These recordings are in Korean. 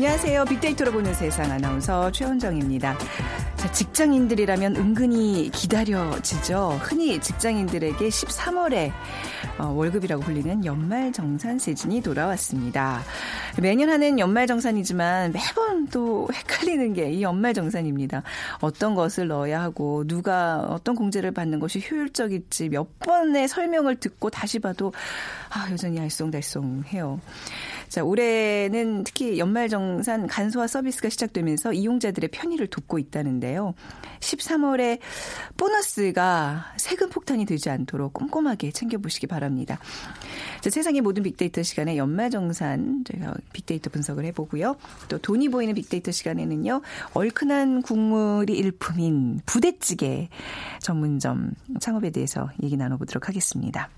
안녕하세요. 빅데이터로 보는 세상 아나운서 최원정입니다. 자, 직장인들이라면 은근히 기다려지죠. 흔히 직장인들에게 13월에 어, 월급이라고 불리는 연말 정산 세진이 돌아왔습니다. 매년 하는 연말 정산이지만 매번 또 헷갈리는 게 이 연말 정산입니다. 어떤 것을 넣어야 하고 누가 어떤 공제를 받는 것이 효율적일지 몇 번의 설명을 듣고 다시 봐도 아, 여전히 알쏭달쏭해요. 자, 올해는 특히 연말정산 간소화 서비스가 시작되면서 이용자들의 편의를 돕고 있다는데요. 13월에 보너스가 세금 폭탄이 되지 않도록 꼼꼼하게 챙겨보시기 바랍니다. 자, 세상의 모든 빅데이터 시간에 연말정산 저희가 빅데이터 분석을 해보고요. 또 돈이 보이는 빅데이터 시간에는요. 얼큰한 국물이 일품인 부대찌개 전문점 창업에 대해서 얘기 나눠보도록 하겠습니다.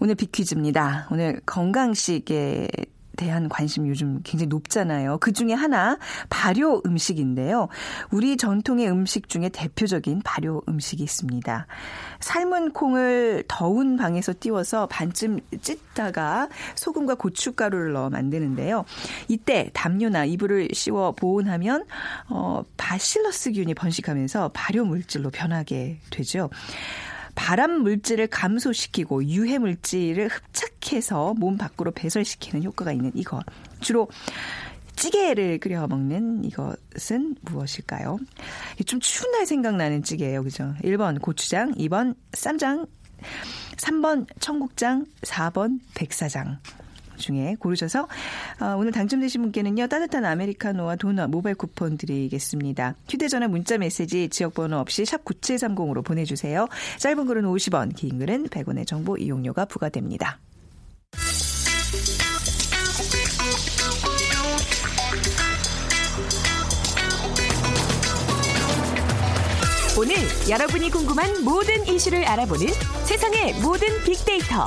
오늘 빅퀴즈입니다. 오늘 건강식에 대한 관심 요즘 굉장히 높잖아요. 그 중에 하나 발효 음식인데요. 우리 전통의 음식 중에 대표적인 발효 음식이 있습니다. 삶은 콩을 더운 방에서 띄워서 반쯤 찢다가 소금과 고춧가루를 넣어 만드는데요. 이때 담요나 이불을 씌워 보온하면 어 바실러스균이 번식하면서 발효 물질로 변하게 되죠. 발암 물질을 감소시키고 유해 물질을 흡착해서 몸 밖으로 배설시키는 효과가 있는 이것. 주로 찌개를 끓여 먹는 이것은 무엇일까요? 좀 추운 날 생각나는 찌개예요. 그죠? 1번 고추장, 2번 쌈장, 3번 청국장, 4번 백사장. 중에 고르셔서 어, 오늘 당첨되신 분께는요 따뜻한 아메리카노와 도넛 모바일 쿠폰 드리겠습니다. 휴대전화 문자 메시지 지역번호 없이 샵 9730으로 보내주세요. 짧은 글은 50원 긴 글은 100원의 정보 이용료가 부과됩니다. 오늘 여러분이 궁금한 모든 이슈를 알아보는 세상의 모든 빅데이터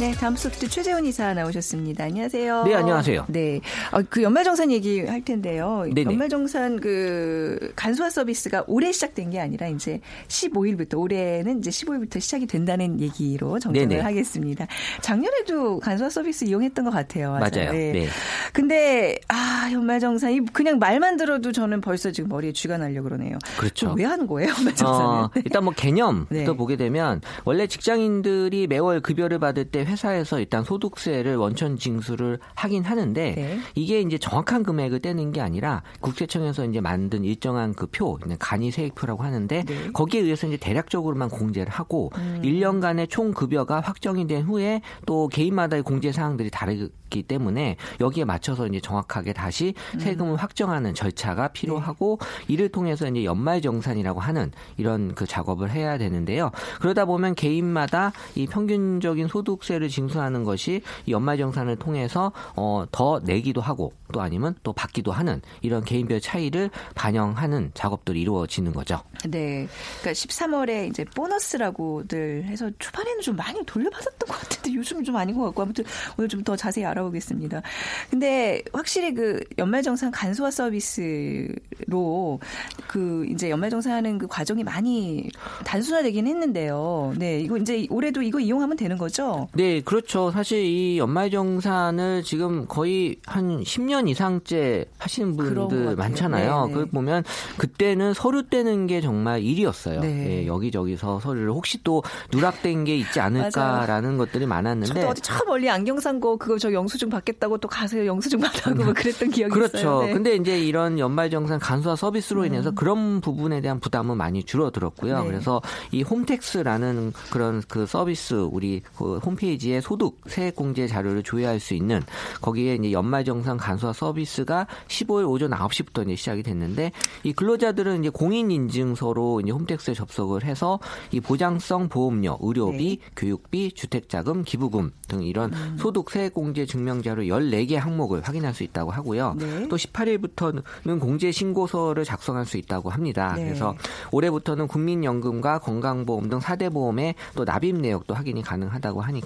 네, 다음 소프트 최재원 이사 나오셨습니다. 안녕하세요. 네, 안녕하세요. 네, 어, 그 연말정산 얘기할 텐데요. 네네. 연말정산 그 간소화 서비스가 올해 시작된 게 아니라 이제 15일부터 올해는 이제 15일부터 시작이 된다는 얘기로 정정을 네네. 하겠습니다. 작년에도 간소화 서비스 이용했던 것 같아요. 맞아요. 네. 근데 아 연말정산이 그냥 말만 들어도 저는 벌써 지금 머리에 쥐가 날려 그러네요. 그렇죠. 왜 하는 거예요, 연말정산은? 어, 일단 뭐 개념부터 네. 보게 되면 원래 직장인들이 매월 급여를 받을 때 회사에서 일단 소득세를 원천 징수를 하긴 하는데 네. 이게 이제 정확한 금액을 떼는 게 아니라 국세청에서 이제 만든 일정한 그 표, 간이 세액표라고 하는데 네. 거기에 의해서 이제 대략적으로만 공제를 하고 음. 1년간의 총 급여가 확정이 된 후에 또 개인마다의 공제 사항들이 다르기 때문에 여기에 맞춰서 이제 정확하게 다시 음. 세금을 확정하는 절차가 필요하고 네. 이를 통해서 이제 연말 정산이라고 하는 이런 그 작업을 해야 되는데요. 그러다 보면 개인마다 이 평균적인 소득세 를 징수하는 것이 이 연말정산을 통해서 어, 더 내기도 하고 또 아니면 또 받기도 하는 이런 개인별 차이를 반영하는 작업들이 이루어지는 거죠. 네. 그러니까 13월에 이제 보너스라고들 해서 초반에는 좀 많이 돌려받았던 것 같은데 요즘은 좀 아닌 것 같고 아무튼 오늘 좀 더 자세히 알아보겠습니다. 근데 확실히 그 연말정산 간소화 서비스로 그 이제 연말정산하는 그 과정이 많이 단순화되긴 했는데요. 네. 이거 이제 올해도 이거 이용하면 되는 거죠? 네, 그렇죠. 사실 이 연말정산을 지금 거의 한 10년 이상째 하시는 분들. 많잖아요. 네, 네. 그걸 보면 그때는 서류 떼는 게 정말 일이었어요. 네. 예, 여기저기서 서류를 혹시 또 누락된 게 있지 않을까라는 것들이 많았는데 저도 어디 저 멀리 안경 산 거 그거 저 영수증 받겠다고 또 가서 영수증 받아고 뭐 그랬던 기억이 그렇죠. 있어요. 네. 근데 이제 이런 연말정산 간소화 서비스로 인해서 음. 그런 부분에 대한 부담은 많이 줄어들었고요. 네. 그래서 이 홈택스라는 그런 그 서비스 우리 그 홈페이지 에 소득 세액공제 자료를 조회할 수 있는 거기에 이제 연말정산 간소화 서비스가 15일 오전 9시부터 이제 시작이 됐는데 이 근로자들은 이제 공인 인증서로 이제 홈택스에 접속을 해서 이 보장성 보험료, 의료비, 네. 교육비, 주택자금, 기부금 등 이런 음. 소득 세액공제 증명 자료 14개 항목을 확인할 수 있다고 하고요. 네. 또 18일부터는 공제 신고서를 작성할 수 있다고 합니다. 네. 그래서 올해부터는 국민연금과 건강보험 등 4대 보험의 또 납입 내역도 확인이 가능하다고 하니까요.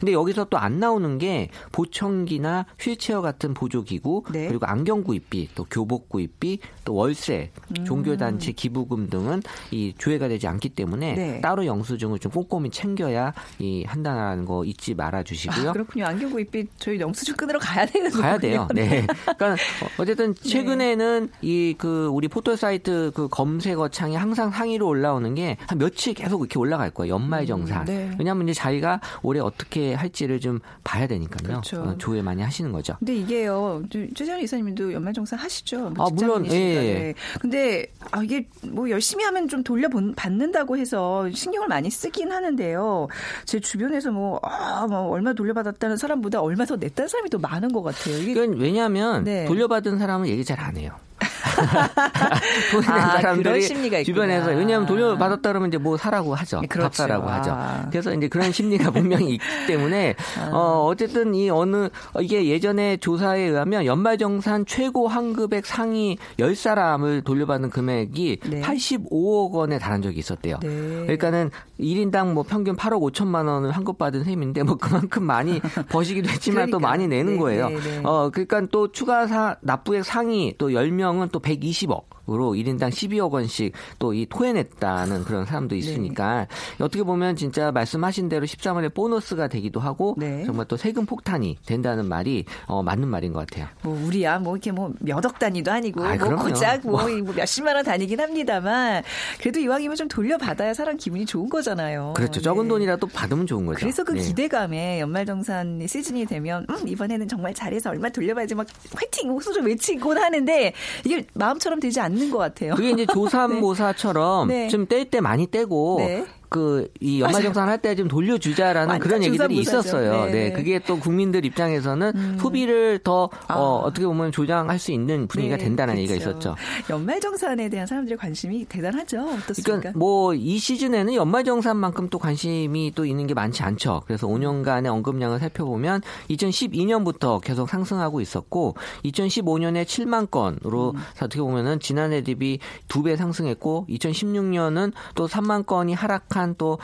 근데 여기서 또 안 나오는 게 보청기나 휠체어 같은 보조기구 네. 그리고 안경 구입비, 또 교복 구입비, 또 월세, 음. 종교단체 기부금 등은 이 조회가 되지 않기 때문에 네. 따로 영수증을 좀 꼼꼼히 챙겨야 이 한다는 거 잊지 말아 주시고요. 아, 그렇군요. 안경 구입비 저희 영수증 끊으러 가야 되는 거군요. 가야 돼요. 네. 그러니까 어쨌든 최근에는 이 그 우리 포털 사이트 그 검색어 창에 항상 상위로 올라오는 게 한 며칠 계속 이렇게 올라갈 거예요. 연말 정산. 네. 왜냐하면 이제 자기가 올해 어떻게 할지를 좀 봐야 되니까요. 그렇죠. 어, 조회 많이 하시는 거죠. 근데 이게요, 저- 최재현 이사님도 연말정산 하시죠? 뭐 아, 물론. 예, 예. 네. 근데 아, 이게 뭐 열심히 하면 좀 돌려받는다고 해서 신경을 많이 쓰긴 하는데요. 제 주변에서 뭐, 아, 뭐 얼마 돌려받았다는 사람보다 얼마 더 냈다는 사람이 더 많은 것 같아요. 이게 왜냐하면 네. 돌려받은 사람은 얘기 잘 안 해요. 돈낸 아, 사람들이. 주변에서 왜냐하면 돌려받았다 그러면 이제 뭐 사라고 하죠. 네, 그렇죠. 밥 사라고 하죠. 아. 그래서 이제 그런 심리가 분명히 있기 때문에 어 어쨌든 이 어느 어, 이게 예전에 조사에 의하면 연말 정산 최고 환급액 상위 10사람을 돌려받는 금액이 네. 85억 원에 달한 적이 있었대요. 네. 그러니까는 1인당 뭐 평균 8억 5천만 원을 환급받은 셈인데 뭐 그만큼 많이 버시기도 했지만 또 그러니까. 많이 내는 네, 거예요. 네, 네. 어, 그러니까 또 추가 사, 납부액 상위 또 10명 은 또 120억. 으로 1인당 12억 원씩 또 이 토해냈다는 그런 사람도 네. 있으니까 어떻게 보면 진짜 말씀하신 대로 13월에 보너스가 되기도 하고 네. 정말 또 세금 폭탄이 된다는 말이 어, 맞는 말인 것 같아요. 뭐 우리야 뭐 이렇게 뭐 몇 억 단위도 아니고 아이, 뭐. 고작 뭐, 뭐 몇십만 원 단위긴 합니다만 그래도 이왕이면 좀 돌려받아야 사람 기분이 좋은 거잖아요. 그렇죠. 네. 적은 돈이라도 받으면 좋은 거죠. 그래서 그 네. 기대감에 연말정산 시즌이 되면 음, 이번에는 정말 잘해서 얼마 돌려봐야지 막 화이팅 호소를 외치곤 하는데 이게 마음처럼 되지 않는 것 같아요. 그게 이제 조삼모사처럼 네. 좀 뗄 때 많이 떼고 네. 그 이 연말정산 할 때 좀 돌려주자라는 그런 얘기들이. 있었어요. 네. 네. 그게 또 국민들 입장에서는 소비를 더 아. 어, 어떻게 보면 조장할 수 있는 분위기가 네, 된다는 얘기가 그렇죠. 있었죠. 연말정산에 대한 사람들의 관심이 대단하죠. 어떻습니까? 그러니까 뭐 이 시즌에는 연말정산만큼 또 관심이 또 있는 게 많지 않죠. 그래서 5년간의 언급량을 살펴보면 2012년부터 계속 상승하고 있었고 2015년에 7만 건으로 음. 어떻게 보면은 지난해 대비 두 배 상승했고 2016년은 또 3만 건이 하락 한또한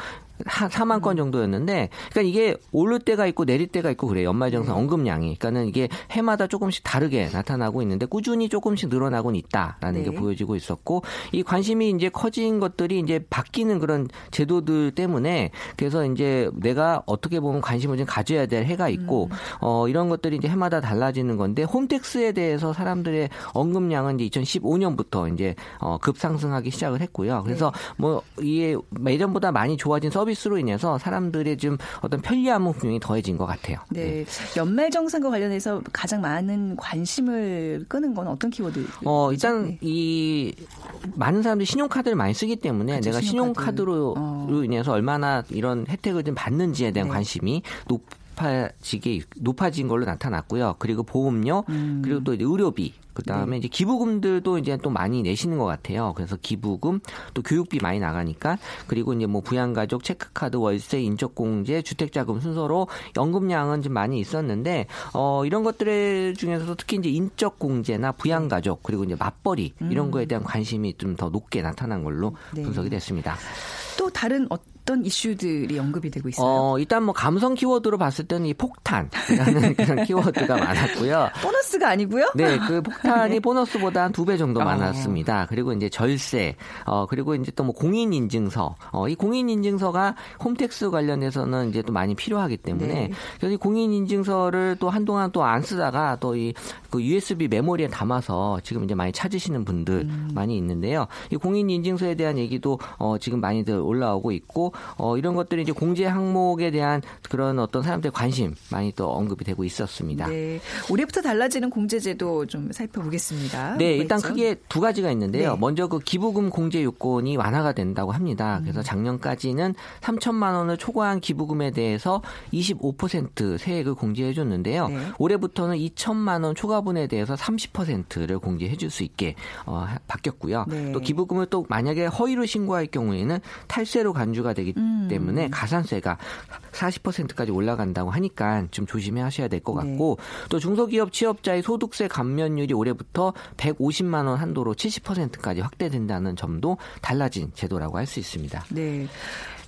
4만 건 정도였는데, 그러니까 이게 오를 때가 있고 내릴 때가 있고 그래요. 연말정산 언급량이. 그러니까는 이게 해마다 조금씩 다르게 나타나고 있는데 꾸준히 조금씩 늘어나고는 있다라는 네. 게 보여지고 있었고, 이 관심이 이제 커진 것들이 이제 바뀌는 그런 제도들 때문에 그래서 이제 내가 어떻게 보면 관심을 좀 가져야 될 해가 있고, 어, 이런 것들이 이제 해마다 달라지는 건데, 홈택스에 대해서 사람들의 언급량은 이제 2015년부터 이제 어, 급상승하기 시작을 했고요. 그래서 뭐 이게 예전보다 많이 좋아진 서비스 로 인해서 사람들의 좀 어떤 편리함은 분명히 더해진 것 같아요. 네. 연말 정산과 관련해서 가장 많은 관심을 끄는 건 어떤 키워드? 어, 일단 네. 이 많은 사람들이 신용카드를 많이 쓰기 때문에 그렇죠, 내가 신용카드. 어. 로 인해서 얼마나 이런 혜택을 좀 받는지에 대한 네. 관심이 높아지게 높아진 걸로 나타났고요. 그리고 보험료, 음. 그리고 또 의료비, 그 네. 다음에 이제 기부금들도 이제 또 많이 내시는 것 같아요. 그래서 기부금, 또 교육비 많이 나가니까, 그리고 이제 뭐 부양가족, 체크카드, 월세, 인적공제, 주택자금 순서로 연금량은 좀 많이 있었는데, 어, 이런 것들 중에서도 특히 이제 인적공제나 부양가족, 그리고 이제 맞벌이, 이런 거에 대한 관심이 좀 더 높게 나타난 걸로 음. 네. 분석이 됐습니다. 또 다른 어떤 이슈들이 언급이 되고 있어요? 어, 일단 뭐 감성 키워드로 봤을 때는 이 폭탄이라는 그런 키워드가 많았고요. 보너스가 아니고요? 네, 그 폭 탄이 보너스보다 한 두 배 정도 어. 많았습니다. 그리고 이제 절세, 어, 그리고 이제 또 뭐 공인인증서, 어, 이 공인인증서가 홈택스 관련해서는 이제 또 많이 필요하기 때문에 네. 그래서 이 공인인증서를 또 한동안 또 안 쓰다가 또 이 그 USB 메모리에 담아서 지금 이제 많이 찾으시는 분들 음. 많이 있는데요. 이 공인 인증서에 대한 얘기도 어, 지금 많이들 올라오고 있고 어, 이런 것들이 이제 공제 항목에 대한 그런 어떤 사람들의 관심 많이 또 언급이 되고 있었습니다. 네. 올해부터 달라지는 공제제도 좀 살펴보겠습니다. 네, 일단 있죠? 크게 두 가지가 있는데요. 네. 먼저 그 기부금 공제 요건이 완화가 된다고 합니다. 음. 그래서 작년까지는 3천만 원을 초과한 기부금에 대해서 25% 세액을 공제해 줬는데요. 네. 올해부터는 2천만 원 초과 분에 대해서 30%를 공제해 줄 수 있게 어, 하- 바뀌었고요. 네. 또 기부금을 또 만약에 허위로 신고할 경우에는 탈세로 간주가 되기 음. 때문에 가산세가 40%까지 올라간다고 하니까 좀 조심해 하셔야 될것 네. 같고 또 중소기업 취업자의 소득세 감면율이 올해부터 150만 원 한도로 70%까지 확대된다는 점도 달라진 제도라고 할 수 있습니다. 네.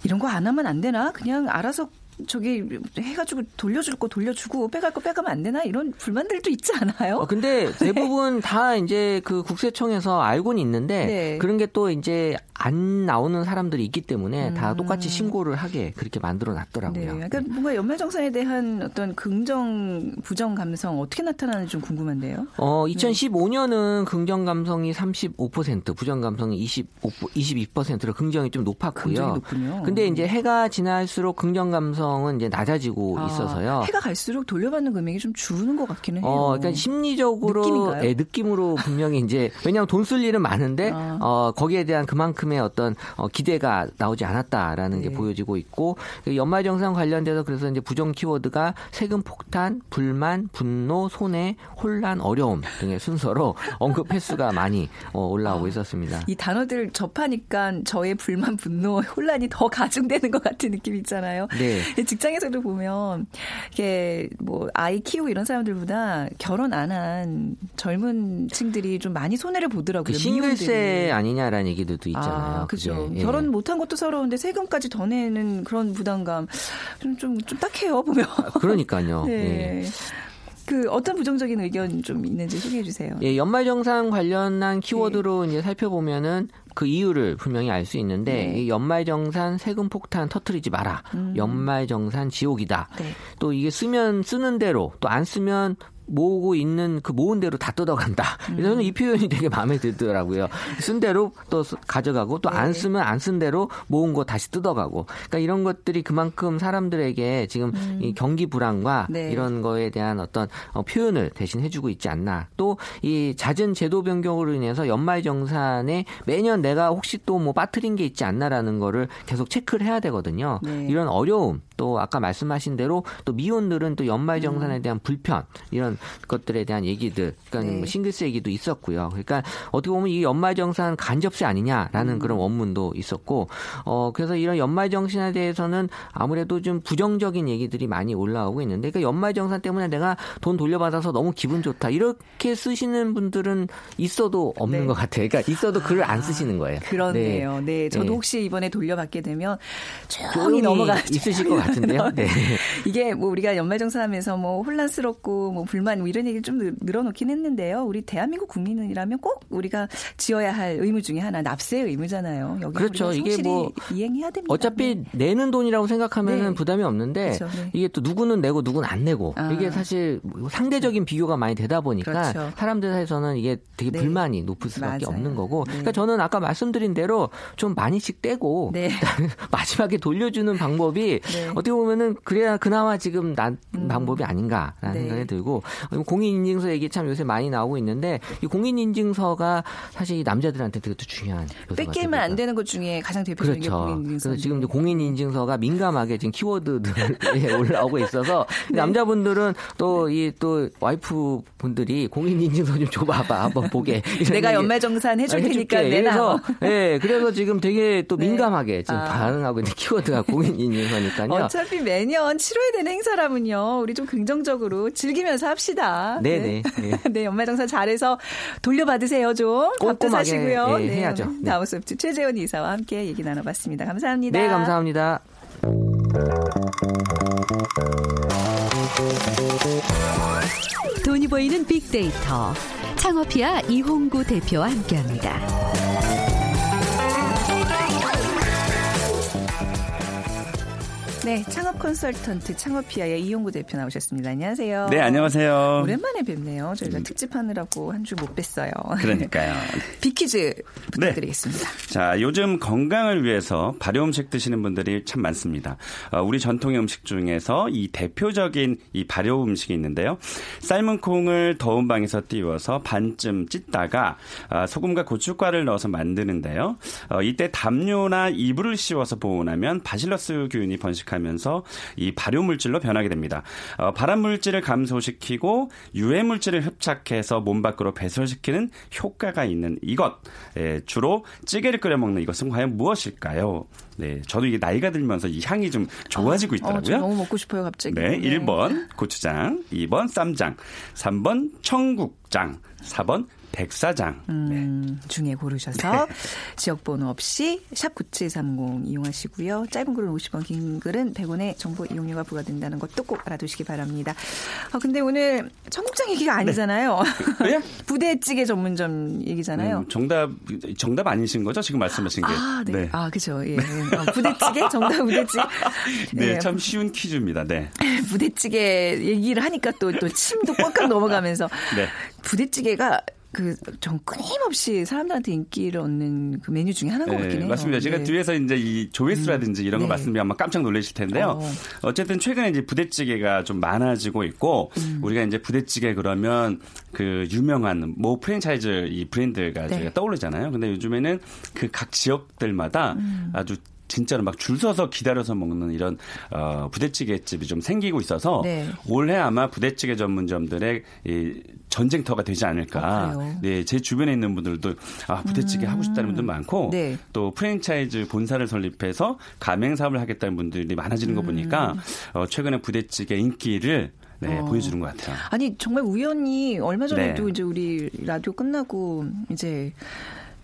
이런 거 안 하면 안 되나? 그냥 알아서 저기 해가지고 돌려줄 거 돌려주고 빼갈 거 빼가면 안 되나? 이런 불만들도 있지 않아요? 어, 근데 대부분 다 이제 그 국세청에서 알고는 있는데 네. 그런 게 또 이제 안 나오는 사람들이 있기 때문에 다 음. 똑같이 신고를 하게 그렇게 만들어 네. 놨더라고요. 그러니까 뭔가 연말정산에 대한 어떤 긍정, 부정 감성 어떻게 나타나는지 좀 궁금한데요. 어, 2015년은 긍정 감성이 35%, 부정 감성이 25, 22%로 긍정이 좀 높았고요. 긍정이 높군요. 근데 이제 해가 지날수록 긍정 감성은 이제 낮아지고 아, 있어서요. 해가 갈수록 돌려받는 금액이 좀 주는 것 같기는 해요. 어, 그러니까 심리적으로 느낌인가요? 예, 느낌으로 분명히 이제 왜냐하면 돈 쓸 일은 많은데 아. 어, 거기에 대한 그만큼 의 어떤 어, 기대가 나오지 않았다라는 네. 게 보여지고 있고 그 연말 정산 관련돼서 그래서 이제 부정 키워드가 세금 폭탄, 불만, 분노, 손해, 혼란, 어려움 등의 순서로 언급 횟수가 많이 어, 올라오고 있었습니다. 이 단어들 접하니까 저의 불만, 분노, 혼란이 더 가중되는 것 같은 느낌 있잖아요. 네. 직장에서도 보면 이게 뭐 아이 키우고 이런 사람들보다 결혼 안 한 젊은 층들이 좀 많이 손해를 보더라고요. 그 싱글세. 아니냐라는 얘기들도 있 잖아요. 아, 그죠. 예. 결혼 못한 것도 서러운데 세금까지 더 내는 그런 부담감 좀 좀 좀 딱해요 보면. 그러니까요. 네. 예. 그 어떤 부정적인 의견 좀 있는지 소개해 주세요. 예, 연말 정산 관련한 키워드로 이제 살펴보면은 그 이유를 분명히 알 수 있는데 네. 이 연말 정산 세금 폭탄 터트리지 마라. 연말 정산 지옥이다. 네. 또 이게 쓰면 쓰는 대로 또 안 쓰면 모으고 있는 그 모은 대로 다 뜯어간다. 음. 저는 이 표현이 되게 마음에 들더라고요. 쓴 대로 또 쓰- 가져가고 또안 네. 쓰면 안 쓴 대로 모은 거 다시 뜯어가고. 그러니까 이런 것들이 그만큼 사람들에게 지금 이 경기 불안과 음. 네. 이런 거에 대한 어떤 어, 표현을 대신 해주고 있지 않나. 또 이 잦은 제도 변경으로 인해서 연말 정산에 매년 내가 혹시 또 뭐 빠뜨린 게 있지 않나라는 거를 계속 체크를 해야 되거든요. 네. 이런 어려움 또 아까 말씀하신 대로 또 미혼들은 또 연말 음. 정산에 대한 불편 이런 것들에 대한 얘기들 그러니까 네. 뭐 싱글세 얘기도 있었고요. 그러니까 어떻게 보면 이 연말 정산 간접세 아니냐라는 음. 그런 원문도 있었고 어 그래서 이런 연말 정산에 대해서는 아무래도 좀 부정적인 얘기들이 많이 올라오고 있는데 그러니까 연말 정산 때문에 내가 돈 돌려받아서 너무 기분 좋다 이렇게 쓰시는 분들은 있어도 없는 네. 것 같아요. 그러니까 있어도 글을 안 쓰시는 거예요. 그렇네요. 네. 저도 네. 혹시 이번에 돌려받게 되면 조용히 넘어가 있으실 것 같 은데요. 네. 이게 뭐 우리가 연말정산하면서 뭐 혼란스럽고 뭐 불만 뭐 이런 얘기를 좀 늘- 늘어놓긴 했는데요. 우리 대한민국 국민이라면 꼭 우리가 지어야 할 의무 중에 하나 납세의 의무잖아요. 여기 그렇죠. 우리가 이게 뭐 이행해야 됩니다. 어차피 네. 내는 돈이라고 생각하면 네. 부담이 없는데 그렇죠. 네. 이게 또 누구는 내고 누구는 안 내고 아. 이게 사실 뭐 상대적인 비교가 많이 되다 보니까 그렇죠. 사람들 사이에서는 이게 되게 네. 불만이 높을 수밖에 맞아요. 없는 거고 네. 그러니까 저는 아까 말씀드린 대로 좀 많이씩 떼고 네. 마지막에 돌려주는 방법이 네. 어떻게 보면은 그래야 그나마 지금 난 방법이 아닌가라는 네. 생각이 들고 공인인증서 얘기 참 요새 많이 나오고 있는데 이 공인인증서가 사실 이 남자들한테 되게 또 중요한 뺏기면 안. 되는 것 중에 가장 대표적인 게 그렇죠. 공인인증서. 그래서 지금 공인인증서가 민감하게 지금 키워드들에 올라오고 있어서 네. 남자분들은 또 이또 와이프 분들이 공인인증서 좀 줘봐봐 한번 보게. 내가 연말정산 해줄 아, 테니까 해줄게. 내놔. 그래서 예, 그래서 지금 되게 또 네. 민감하게 지금 아. 반응하고 있는 키워드가 공인인증서니까요. 어 차피 매년 치러야 되는 행사라면요. 우리 좀 긍정적으로 즐기면서 합시다. 네네. 네. 네, 연말정산 잘해서 돌려받으세요, 좀. 꼼꼼하게, 사시고요. 예, 해야죠. 네. 나우소프트 최재원 이사와 함께 얘기 나눠봤습니다. 감사합니다. 네, 감사합니다. 돈이 보이는 빅데이터 창업이야 이홍구 대표와 함께합니다. 네, 창업 컨설턴트 창업피아의 이용구 대표 나오셨습니다. 안녕하세요. 네, 안녕하세요. 오랜만에 뵙네요. 저희가 특집하느라고 한 주 못 뵀어요. 그러니까요. 비키즈 부탁드리겠습니다. 자, 요즘 건강을 위해서 발효 음식 드시는 분들이 참 많습니다. 어, 우리 전통의 음식 중에서 이 대표적인 이 발효 음식이 있는데요. 삶은 콩을 더운 방에서 띄워서 반쯤 찢다가 아, 소금과 고춧가루를 넣어서 만드는데요. 어, 이때 담요나 이불을 씌워서 보온하면 바실러스 균이 번식하 면서 이 발효 물질로 변하게 됩니다. 어, 발암 물질을 감소시키고 유해 물질을 흡착해서 몸 밖으로 배설시키는 효과가 있는 이것. 예, 주로 찌개를 끓여 먹는 이것은 과연 무엇일까요? 네, 저도 이게 나이가 들면서 이 향이 좀 좋아지고 어, 있더라고요. 저 너무 먹고 싶어요, 갑자기. 네, 1번 고추장, 2번 쌈장, 3번 청국장, 4번 백사장. 음, 중에 고르셔서 지역번호 없이 샵 9730 이용하시고요. 짧은 글은 50원, 긴 글은 100원의 정보 이용료가 부과된다는 것도 꼭 알아두시기 바랍니다. 어, 근데 오늘 청국장 얘기가 아니잖아요. 네? 부대찌개 전문점 얘기잖아요. 음, 정답 정답 아니신 거죠? 지금 말씀하신 게. 아, 네. 아, 그죠. 예. 어, 부대찌개? 정답 부대찌개? 네, 참 쉬운 퀴즈입니다. 네. 부대찌개 얘기를 하니까 또, 또 침도 꽉꽉 넘어가면서. 네. 부대찌개가 그, 전 끊임없이 사람들한테 인기를 얻는 그 메뉴 중에 하나인 것 같긴 해요. 맞습니다. 제가 네. 뒤에서 이제 이 조회수라든지 이런 거 네. 말씀드리면 아마 깜짝 놀라실 텐데요. 어. 어. 쨌든 최근에 이제 부대찌개가 좀 많아지고 있고 음. 우리가 이제 부대찌개 그러면 그 유명한 모 프랜차이즈 이 브랜드가 네. 저희가 떠오르잖아요. 근데 요즘에는 그 각 지역들마다 음. 아주 진짜로 막 줄 서서 기다려서 먹는 이런 어, 부대찌개 집이 좀 생기고 있어서 네. 올해 아마 부대찌개 전문점들의 이 전쟁터가 되지 않을까. 아? 네, 제 주변에 있는 분들도 아 부대찌개 하고 싶다는 분들 많고 네. 또 프랜차이즈 본사를 설립해서 가맹 사업을 하겠다는 분들이 많아지는 거 보니까 어, 최근에 부대찌개 인기를 네, 어. 보여주는 것 같아요. 아니 정말 우연히 얼마 전에도 네. 이제 우리 라디오 끝나고 이제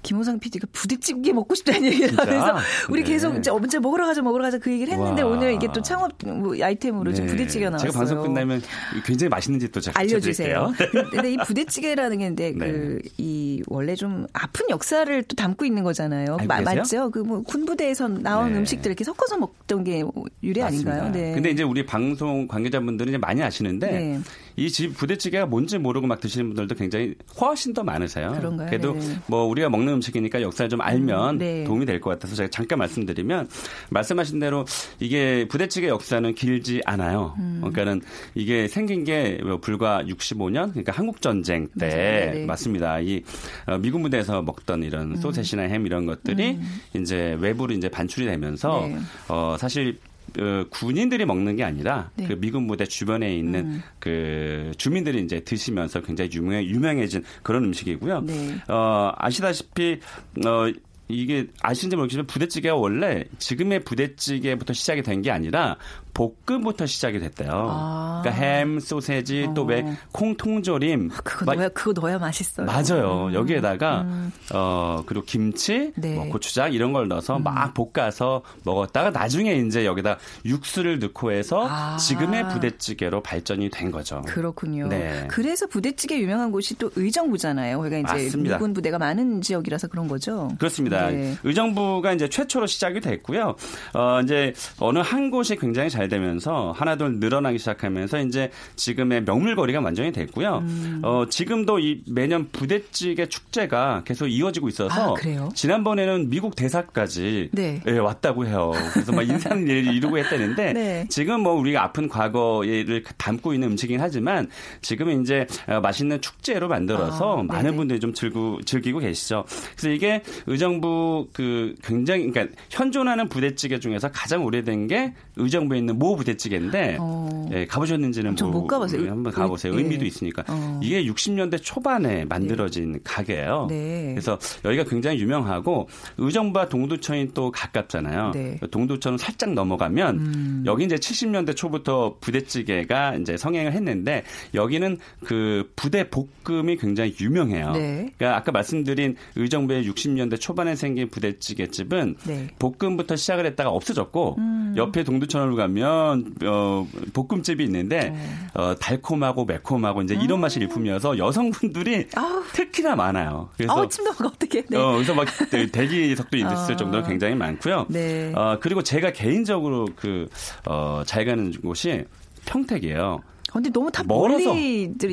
김호상 PD가 부대찌개 먹고 싶다는 얘기를 진짜? 하면서 우리 네. 계속 이제 언제 먹으러 가자 먹으러 가자 그 얘기를 했는데 와. 오늘 이게 또 창업 뭐 아이템으로 지금 네. 부대찌개가 나왔어요. 제가 방송 끝나면 굉장히 맛있는 집도 제가 알려주세요. 근데 이 부대찌개라는 게 근데 네. 그이 원래 좀 아픈 역사를 또 담고 있는 거잖아요. 알고 마-? 맞죠? 그 뭐 군부대에서 나온 네. 음식들 이렇게 섞어서 먹던 게 유래 아닌가요? 네. 근데 이제 우리 방송 관계자분들은 이제 많이 아시는데 네. 이집 부대찌개가 뭔지 모르고 막 드시는 분들도 굉장히 훨씬 더 많으세요. 그런가요? 그래도 네. 뭐 우리가 먹는 음식이니까 역사를 좀 알면 음, 네. 도움이 될 것 같아서 제가 잠깐 말씀드리면 말씀하신 대로 이게 부대찌개 역사는 길지 않아요. 음. 그러니까는 이게 생긴 게 불과 65년 그러니까 한국 전쟁 때 맞아요. 네네. 맞습니다. 이 어, 미군 부대에서 먹던 이런 소세지나 햄 이런 것들이 이제 외부로 이제 반출이 되면서 네. 어 사실 그 군인들이 먹는 게 아니라 네. 그 미군 부대 주변에 있는 음. 그 주민들이 이제 드시면서 굉장히 유명해, 유명해진 그런 음식이고요. 네. 어, 아시다시피 어 이게 아시는지 모르겠지만 부대찌개가 원래 지금의 부대찌개부터 시작이 된 게 아니라 볶음부터 시작이 됐대요. 아. 그러니까 햄, 소세지, 또왜 어. 콩통조림 그거 막 넣어야 그거 넣어야 맛있어요. 맞아요. 여기에다가 어 그리고 김치, 네. 음. 뭐 고추장 이런 걸 넣어서 막 볶아서 먹었다가 나중에 이제 여기다 육수를 넣고 해서 아. 지금의 부대찌개로 발전이 된 거죠. 그렇군요. 네. 그래서 부대찌개 유명한 곳이 또 의정부잖아요. 그러니까 이제 맞습니다. 미군 부대가 많은 지역이라서 그런 거죠. 그렇습니다. 네. 의정부가 이제 최초로 시작이 됐고요. 어, 이제 어느 한 곳이 굉장히 잘 되면서 하나둘 늘어나기 시작하면서 이제 지금의 명물거리가 완전히 됐고요. 음. 어, 지금도 이 매년 부대찌개 축제가 계속 이어지고 있어서 아? 지난번에는 미국 대사까지 네. 예, 왔다고 해요. 그래서 막 인상 일을 이루고 했다는데 네. 지금 뭐 우리가 아픈 과거를 담고 있는 음식이긴 하지만 지금은 이제 어, 맛있는 축제로 만들어서 아, 많은 네네. 분들이 좀 즐고, 즐기고 계시죠. 그래서 이게 의정부 그 굉장히 그러니까 현존하는 부대찌개 중에서 가장 오래된 게 의정부에 있는 모 부대찌개인데 어. 예, 가보셨는지는 저못 가봤어요. 한번 의- 가보세요. 예. 의미도 있으니까. 어. 이게 60년대 초반에 만들어진 가게예요. 네. 그래서 여기가 굉장히 유명하고 의정부와 동두천이 또 가깝잖아요. 네. 동두천은 살짝 넘어가면 음. 여기 이제 70년대 초부터 부대찌개가 이제 성행을 했는데 여기는 그 부대 볶음이 굉장히 유명해요. 네. 그러니까 아까 말씀드린 의정부의 60년대 초반에 생긴 부대찌개 집은 네. 볶음부터 시작을 했다가 없어졌고 음. 옆에 동두천으로 가면 보면 어, 볶음집이 있는데 어, 달콤하고 매콤하고 이제 이런 맛이 일품이어서 여성분들이 아우. 특히나 많아요. 그래서 아우 침 넘어가 어떻게? 네. 어, 그래서 막 대- 대기석도 있을 아. 정도로 굉장히 많고요. 네. 어, 그리고 제가 개인적으로 그, 어, 잘 가는 곳이 평택이에요. 근데 너무 다 멀어서.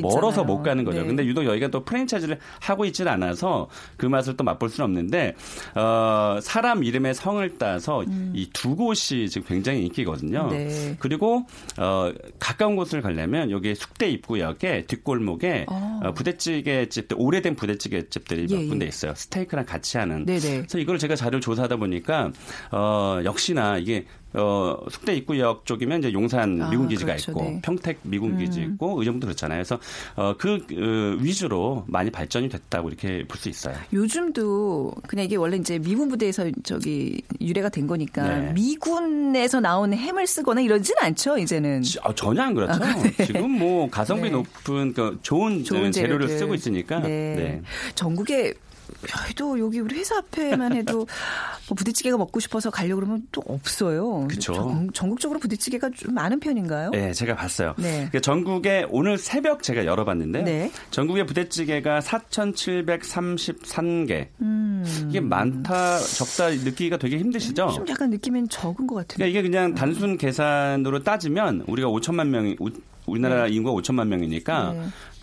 멀어서 못 가는 거죠. 네. 근데 유독 여기가 또 프랜차이즈를 하고 있지는 않아서 그 맛을 또 맛볼 수는 없는데 어, 사람 이름의 성을 따서 이두 곳이 지금 굉장히 인기거든요. 음. 네. 그리고 어, 가까운 곳을 가려면 여기 숙대 입구역에 뒷골목에 어. 어, 부대찌개 집들 오래된 부대찌개 집들이 예, 몇 군데 예. 있어요. 스테이크랑 같이 하는. 네네. 그래서 이걸 제가 자료를 조사하다 보니까 어, 역시나 이게 어, 숙대 입구역 쪽이면 이제 용산 아, 미군 기지가 그렇죠. 있고 네. 음. 평택 미군기지 있고 의정부도 그렇잖아요. 그래서 어, 그 어, 위주로 많이 발전이 됐다고 이렇게 볼 수 있어요. 요즘도 그냥 이게 원래 이제 미군 부대에서 저기 유래가 된 거니까 네. 미군에서 나온 햄을 쓰거나 이러진 않죠 이제는. 지- 아, 전혀 안 그렇죠. 지금 뭐 가성비 네. 높은 그 좋은, 좋은 재료를. 쓰고 있으니까. 네. 네. 전국에 또 여기 우리 회사 앞에만 해도 뭐 부대찌개가 먹고 싶어서 가려고 그러면 또 없어요. 전, 전국적으로 부대찌개가 좀 많은 편인가요? 네, 제가 봤어요. 네. 그러니까 전국에 오늘 새벽 제가 열어봤는데요. 네. 전국의 부대찌개가 4,733개. 음. 이게 많다, 적다 느끼기가 되게 힘드시죠? 좀 약간 느낌은 적은 것 같은데. 그러니까 이게 그냥 단순 계산으로 따지면 우리가 5천만 명이 우- 우리나라 인구가 5천만 명이니까 네.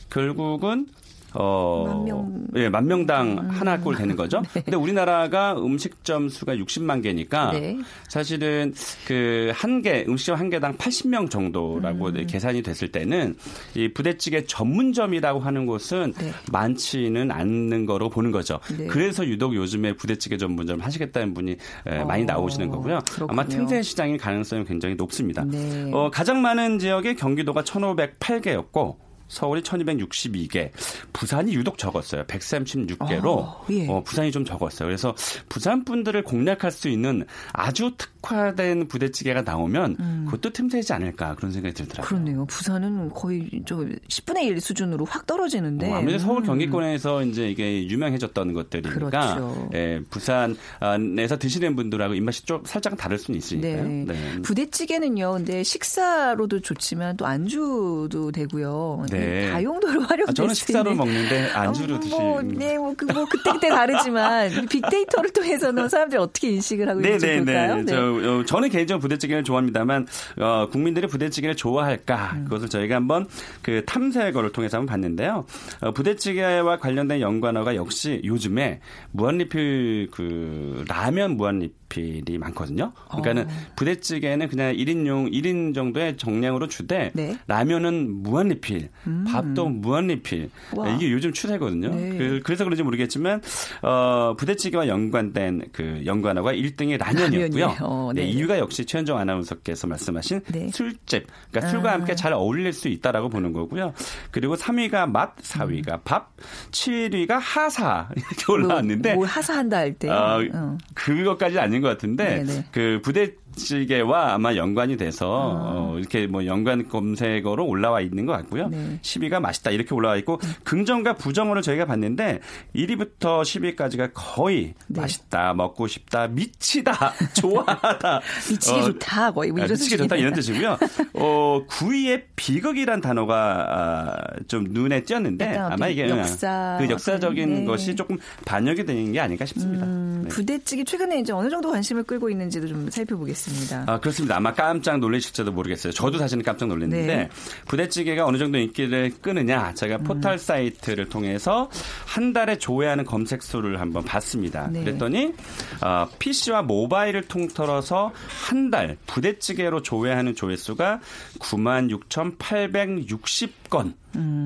결국은 어, 만 명. 음. 예, 만 명당 하나 꼴 되는 거죠. 근데 우리나라가 음식점 수가 60만 개니까 네. 사실은 그 한 개, 음식점 한 개당 80명 정도라고 음. 계산이 됐을 때는 이 부대찌개 전문점이라고 하는 곳은 네. 많지는 않는 거로 보는 거죠. 네. 그래서 유독 요즘에 부대찌개 전문점 하시겠다는 분이 에, 많이 어, 나오시는 거고요. 아마 그렇군요. 틈새 시장일 가능성이 굉장히 높습니다. 네. 어, 가장 많은 지역이 경기도가 1,508개였고 서울이 1262개, 부산이 유독 적었어요. 136개로. 어, 예. 부산이 좀 적었어요. 그래서 부산 분들을 공략할 수 있는 아주 특화된 부대찌개가 나오면 그것도 틈새이지 않을까 그런 생각이 들더라고요. 음. 그렇네요. 부산은 거의 저 10분의 1 수준으로 확 떨어지는데. 어, 아무래도 서울 음. 경기권에서 이제 이게 유명해졌던 것들이니까 그렇죠. 예, 부산에서 드시는 분들하고 입맛이 좀 살짝 다를 수는 있으니까요. 네. 네. 부대찌개는요. 근데 식사로도 좋지만 또 안주도 되고요. 네. 다용도로 활용될 아, 저는 수 식사로. 먹는데 안주로 어, 드시. 뭐, 네, 뭐, 그, 뭐, 그때그때 다르지만, 이 빅데이터를 통해서는 사람들이 어떻게 인식을 하고 있는지 볼까요? 네네네. 저, 어, 저는 개인적으로 부대찌개를 좋아합니다만 어, 국민들이 부대찌개를 좋아할까 음. 그것을 저희가 한번 그 탐색어를 통해서 한번 봤는데요. 어, 부대찌개와 관련된 연관어가 역시 요즘에 무한리필 그 라면 무한리필 이 많거든요. 그러니까는 어. 부대찌개는 그냥 1인용 1인 정도의 정량으로 주되 네. 음. 라면은 무한 리필, 밥도 무한 리필. 와. 이게 요즘 추세거든요. 네. 그, 그래서 그런지 모르겠지만 어, 부대찌개와 연관된 그 연관어가 1등이 라면이었고요. 라면이에요. 어, 네, 네. 이유가 역시 최현정 아나운서께서 말씀하신 네. 술집, 그러니까 술과 아. 함께 잘 어울릴 수 있다라고 보는 거고요. 그리고 3위가 맛, 4위가 밥, 7위가 하사 이렇게 올라왔는데 뭐, 뭘 하사한다 할 때. 아, 어. 그것까지는 아닌 것 같은데 네네. 그 부대 찌개와 아마 연관이 돼서 어, 이렇게 뭐 연관 검색어로 올라와 있는 것 같고요. 네. 10위가 맛있다 이렇게 올라와 있고 긍정과 부정어를 저희가 봤는데 1위부터 10위까지가 거의 네. 맛있다, 먹고 싶다, 미치다, 좋아하다, 미치게 어, 좋다. 뭐, 이런 아, 미치게 좋다 이런. 뜻이고요. 어, 9위에 비극이란 단어가 아, 좀 눈에 띄었는데 아마 이게 역사. 그 역사적인 네. 것이 조금 반영이 되는 게 아닌가 싶습니다. 음, 네. 부대찌개 최근에 이제 어느 정도 관심을 끌고 있는지도 좀 살펴보겠습니다. 아, 그렇습니다. 아마 깜짝 놀라실지도 모르겠어요. 저도 사실은 깜짝 놀랐는데 네. 부대찌개가 어느 정도 인기를 끄느냐 제가 음. 포털 사이트를 통해서 한 달에 조회하는 검색 수를 한번 봤습니다. 네. 그랬더니 어, PC와 모바일을 통틀어서 한 달 부대찌개로 조회하는 조회수가 96,860건.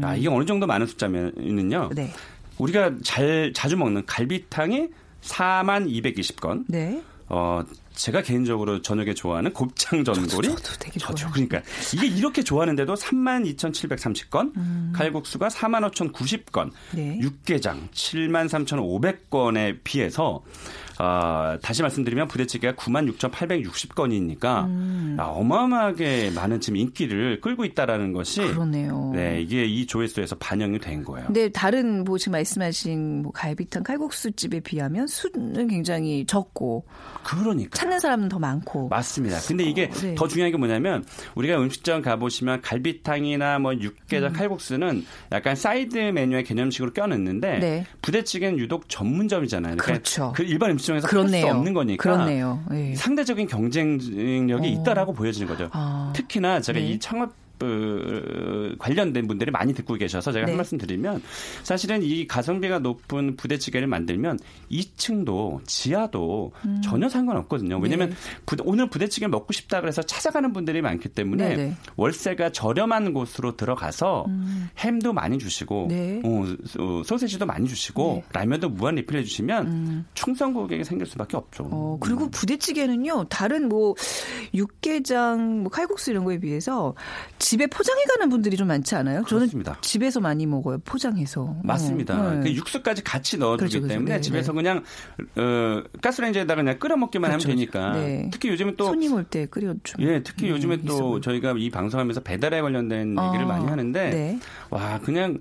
아, 이게 어느 정도 많은 숫자면은요. 음. 네. 우리가 잘 자주 먹는 갈비탕이 4만 220건. 네. 어, 제가 개인적으로 저녁에 좋아하는 곱창 전골이 저도 되게 저죠. 좋아해요. 그러니까 이게 이렇게 좋아하는데도 32,730건, 칼국수가 45,090건, 네. 육개장 73,500건에 비해서 어, 다시 말씀드리면 부대찌개가 96,860건이니까 음. 아, 어마어마하게 많은 지금 인기를 끌고 있다라는 것이 그러네요. 네, 이게 이 조회수에서 반영이 된 거예요. 근데 다른 뭐 지금 말씀하신 뭐 갈비탕 칼국수 집에 비하면 수는 굉장히 적고 그러니까 찾는 사람은 더 많고. 맞습니다. 근데 이게 어, 네. 더 중요한 게 뭐냐면 우리가 음식점 가보시면 갈비탕이나 뭐 육개장 음. 칼국수는 약간 사이드 메뉴의 개념식으로 껴넣는데 네. 부대찌개는 유독 전문점이잖아요. 그러니까 그렇죠. 그 일반 음식점에서 할. 수 없는 거니까 그렇네요. 예. 상대적인 경쟁력이 어. 있다라고 보여지는 거죠. 아. 특히나 제가 네. 이 창업 어, 관련된 분들이 많이 듣고 계셔서 제가 네. 한 말씀 드리면 사실은 이 가성비가 높은 부대찌개를 만들면 2층도 지하도 전혀 상관없거든요. 왜냐하면 음. 네. 부대- 오늘 부대찌개 먹고 싶다 그래서 찾아가는 분들이 많기 때문에 네네. 월세가 저렴한 곳으로 들어가서 햄도 많이 주시고 네. 어, 소- 소세지도 많이 주시고 네. 라면도 무한 리필해 주시면 음. 충성 고객이 생길 수밖에 없죠. 어, 그리고 부대찌개는요, 다른 뭐, 육개장, 뭐, 칼국수 이런 거에 비해서 집에 포장해 가는 분들이 좀 많지 않아요? 저는 그렇습니다. 집에서 많이 먹어요, 포장해서. 맞습니다. 어, 네. 그 육수까지 같이 넣어주기 그렇죠, 그렇죠. 때문에 네, 집에서 그냥 어, 가스레인지에다가 그냥 끓여 먹기만 그렇죠, 하면 되니까. 네. 특히 요즘은 또 손님 올 때 끓여주면. 예, 특히 네, 요즘에 또 있어. 저희가 이 방송하면서 배달에 관련된 어, 얘기를 많이 하는데 네. 와 그냥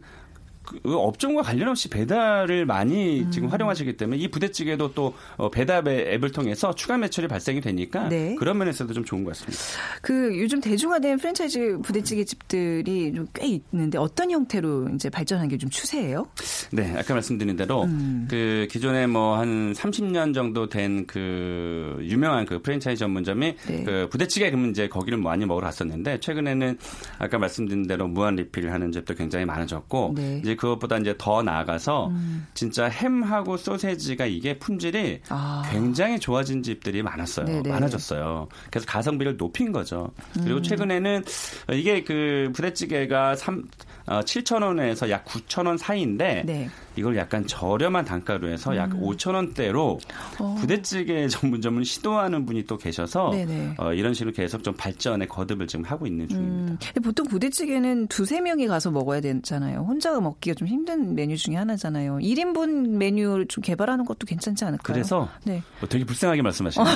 그 업종과 관련 없이 배달을 많이 음. 지금 활용하시기 때문에 이 부대찌개도 또 어, 배달의 앱을 통해서 추가 매출이 발생이 되니까 네. 그런 면에서도 좀 좋은 것 같습니다. 그 요즘 대중화된 프랜차이즈 부대찌개 집들이 좀 꽤 있는데 어떤 형태로 이제 발전한 게 좀 추세예요? 네, 아까 말씀드린 대로 음. 그 기존에 뭐 한 30년 정도 된 그 유명한 그 프랜차이즈 전문점이 네. 그 부대찌개 그러면 이제 거기를 많이 먹으러 갔었는데 최근에는 아까 말씀드린 대로 무한 리필을 하는 집도 굉장히 많아졌고 네. 음. 이제 그것보다 이제 더 나아가서 진짜 햄하고 소세지가 이게 품질이 아. 굉장히 좋아진 집들이 많았어요. 네네. 많아졌어요. 그래서 가성비를 높인 거죠. 음. 그리고 최근에는 이게 그 부대찌개가 3 어, 7천 원에서 약 9천 원 사이인데 네. 이걸 약간 저렴한 단가로 해서 약 5천 원대로 음. 어. 부대찌개 전문점을 시도하는 분이 또 계셔서. 어, 이런 식으로 계속 좀 발전의 거듭을 지금 하고 있는 중입니다. 음, 보통 부대찌개는 두세 명이 가서 먹어야 되잖아요. 혼자 먹기가 좀 힘든 메뉴 중에 하나잖아요. 1인분 메뉴를 좀 개발하는 것도 괜찮지 않을까요? 그래서 네. 어, 되게 불쌍하게 말씀하시네요.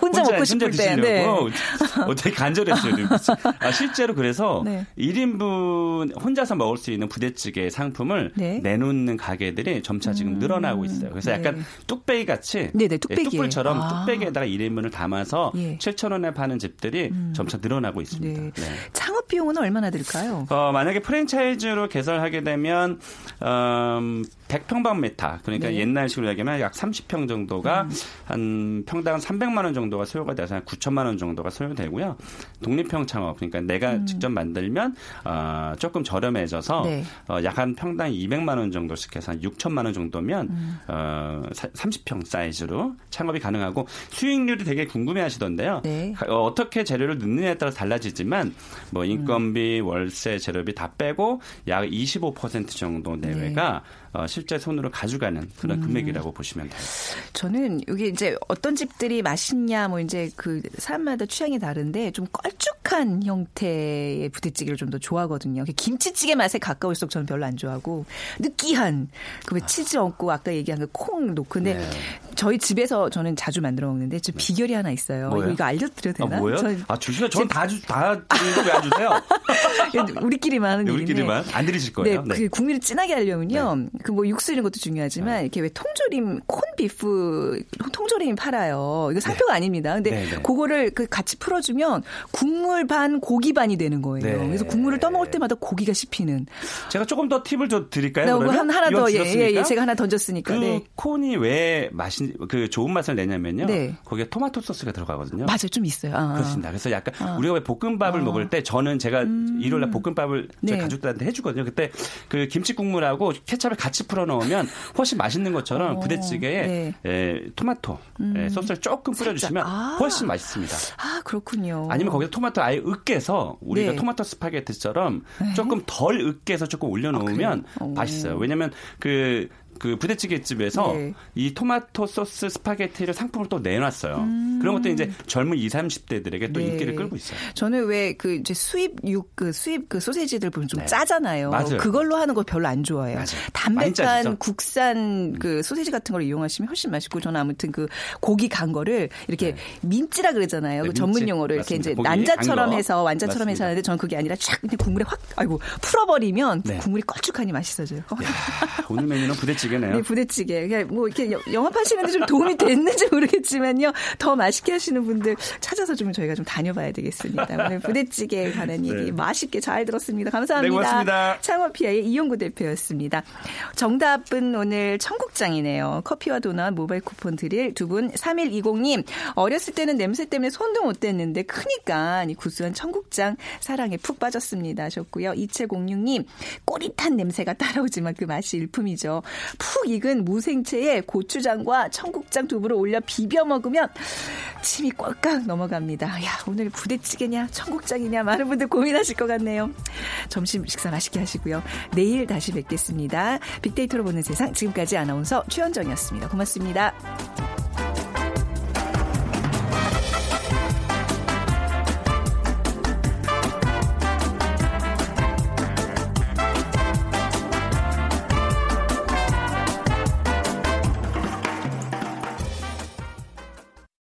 혼자 먹고 싶을 혼자 때. 네. 어, 되게 간절했어요. 아, 실제로 그래서 네. 1인분 혼자서 먹을 수 있는 부대찌개 상품을 네. 내놓는 가게 들이 점차 지금 늘어나고 있어요. 그래서 약간 네. 뚝배기 같이 네네, 뚝배기에. 뚝불처럼 아. 뚝배기에다가 1인분을 담아서 예. 음. 7천 원에 파는 집들이 점차 늘어나고 있습니다. 네. 네. 창업 비용은 얼마나 들까요? 어, 만약에 프랜차이즈로 개설하게 되면 음, 100평방미터 그러니까 네. 음. 옛날식으로 얘기하면 약 30평 정도가 한 평당 300만 원 정도가 소요가 돼서 한 9천만 원 정도가 소요되고요. 독립형 창업 그러니까 내가 직접 만들면 어, 조금 저렴해져서 음. 네. 어, 약 한 평당 200만 원 정도씩 해서 한 6천만 원 정도면 음. 어, 30평 사이즈로 창업이 가능하고 수익률이 되게 궁금해하시던데요. 네. 가- 어, 어떻게 재료를 넣느냐에 따라 달라지지만 뭐 인건비, 월세, 재료비 다 빼고 약 25% 정도 내외가 어, 실제 손으로 가져가는 그런 금액이라고 보시면 돼요. 저는 이게 이제 어떤 집들이 맛있냐 뭐 이제 그 사람마다 취향이 다른데 좀 껄쭉한 형태의 부대찌개를 좀 더 좋아하거든요. 김치찌개 맛에 가까울수록 저는 별로 안 좋아하고 느끼한 그 왜 치즈 얹고 아까 얘기한 그콩 넣고 근데 네. 저희 집에서 저는 자주 만들어 먹는데 좀 비결이 하나 있어요. 뭐예요? 이거 알려드려도 아, 되나? 뭐예요? 저- 아, 주시면 전다 주, 다 드리는 거왜안 주세요? 우리끼리만 하는 일인데. 우리끼리만 안 드리실 거예요. 네, 그 국민을 진하게 하려면요. 그 뭐 육수 이런 것도 중요하지만 네. 이렇게 왜 통조림 콘 비프 통조림 팔아요. 이거 상표가 아닙니다. 근데 네, 네. 그거를 그 같이 풀어주면 국물 반 고기 반이 되는 거예요. 네. 그래서 국물을 떠먹을 때마다 고기가 씹히는. 제가 조금 더 팁을 좀 드릴까요? 네, 그러면? 한 하나 더 예, 예? 예, 제가 하나 던졌으니까. 그 네. 콘이 왜 맛이 그 좋은 맛을 내냐면요. 네. 거기에 토마토 소스가 들어가거든요. 맞아요, 좀 있어요. 아. 그렇습니다. 그래서 약간 우리가 왜 볶음밥을 먹을 때 저는 제가 일요일날 볶음밥을 저희 음. 네. 가족들한테 해주거든요. 그때 그 김치 국물하고 케찹을 같이 풀어 넣으면 훨씬 맛있는 것처럼 어, 부대찌개에 네. 음. 에, 토마토 에, 소스를 조금 뿌려주시면 아. 훨씬 맛있습니다. 아, 그렇군요. 아니면 거기서 토마토 아예 으깨서 우리가 네. 토마토 스파게티처럼 조금 덜 으깨서 조금 올려놓으면 아, 그래요? 맛있어요. 왜냐면 그, 그 부대찌개 집에서 네. 이 토마토 소스 스파게티를 상품을 또 내놨어요. 그런 것도 이제 젊은 20, 30대들에게 또 음. 네. 인기를 끌고 있어요. 저는 왜 그 이제 수입 육 그 수입 그 소세지들 보면 좀 네. 짜잖아요. 맞아요. 그걸로 하는 거 별로 안 좋아해요. 맞아요. 담백한 국산 그 소세지 같은 걸 이용하시면 훨씬 맛있고 저는 아무튼 그 고기 간 거를 이렇게 민찌라 그러잖아요. 네, 그 전문. 용어로 이렇게. 이제 난자처럼. 해서 완자처럼 해서 맞습니다. 하는데 저는 그게 아니라 쫙 그냥 국물에 확 아이고 풀어버리면 네. 국물이 걸쭉하니 맛있어져요. 야, 오늘 메뉴는 부대찌개 부대찌개네요. 네, 부대찌개. 그냥 뭐 이렇게 여- 영업하시는데 좀 도움이 됐는지 모르겠지만요. 더 맛있게 하시는 분들 찾아서 좀 저희가 좀 다녀봐야 되겠습니다. 오늘 부대찌개에 관한 얘기 맛있게 잘 들었습니다. 감사합니다. 네, 고맙습니다. 창업피아의 이용구 대표였습니다. 정답은 오늘 청국장이네요. 커피와 도넛 모바일 쿠폰 드릴 두 분 3120님 어렸을 때는 냄새 때문에 손도 못 댔는데 크니까 이 구수한 청국장 사랑에 푹 빠졌습니다 하셨고요. 2706님 꼬릿한 냄새가 따라오지만 그 맛이 일품이죠. 푹 익은 무생채에 고추장과 청국장 두부를 올려 비벼 먹으면 침이 꼴깍 넘어갑니다. 야 오늘 부대찌개냐 청국장이냐 많은 분들 고민하실 것 같네요. 점심 식사 맛있게 하시고요. 내일 다시 뵙겠습니다. 빅데이터로 보는 세상 지금까지 아나운서 최현정이었습니다. 고맙습니다.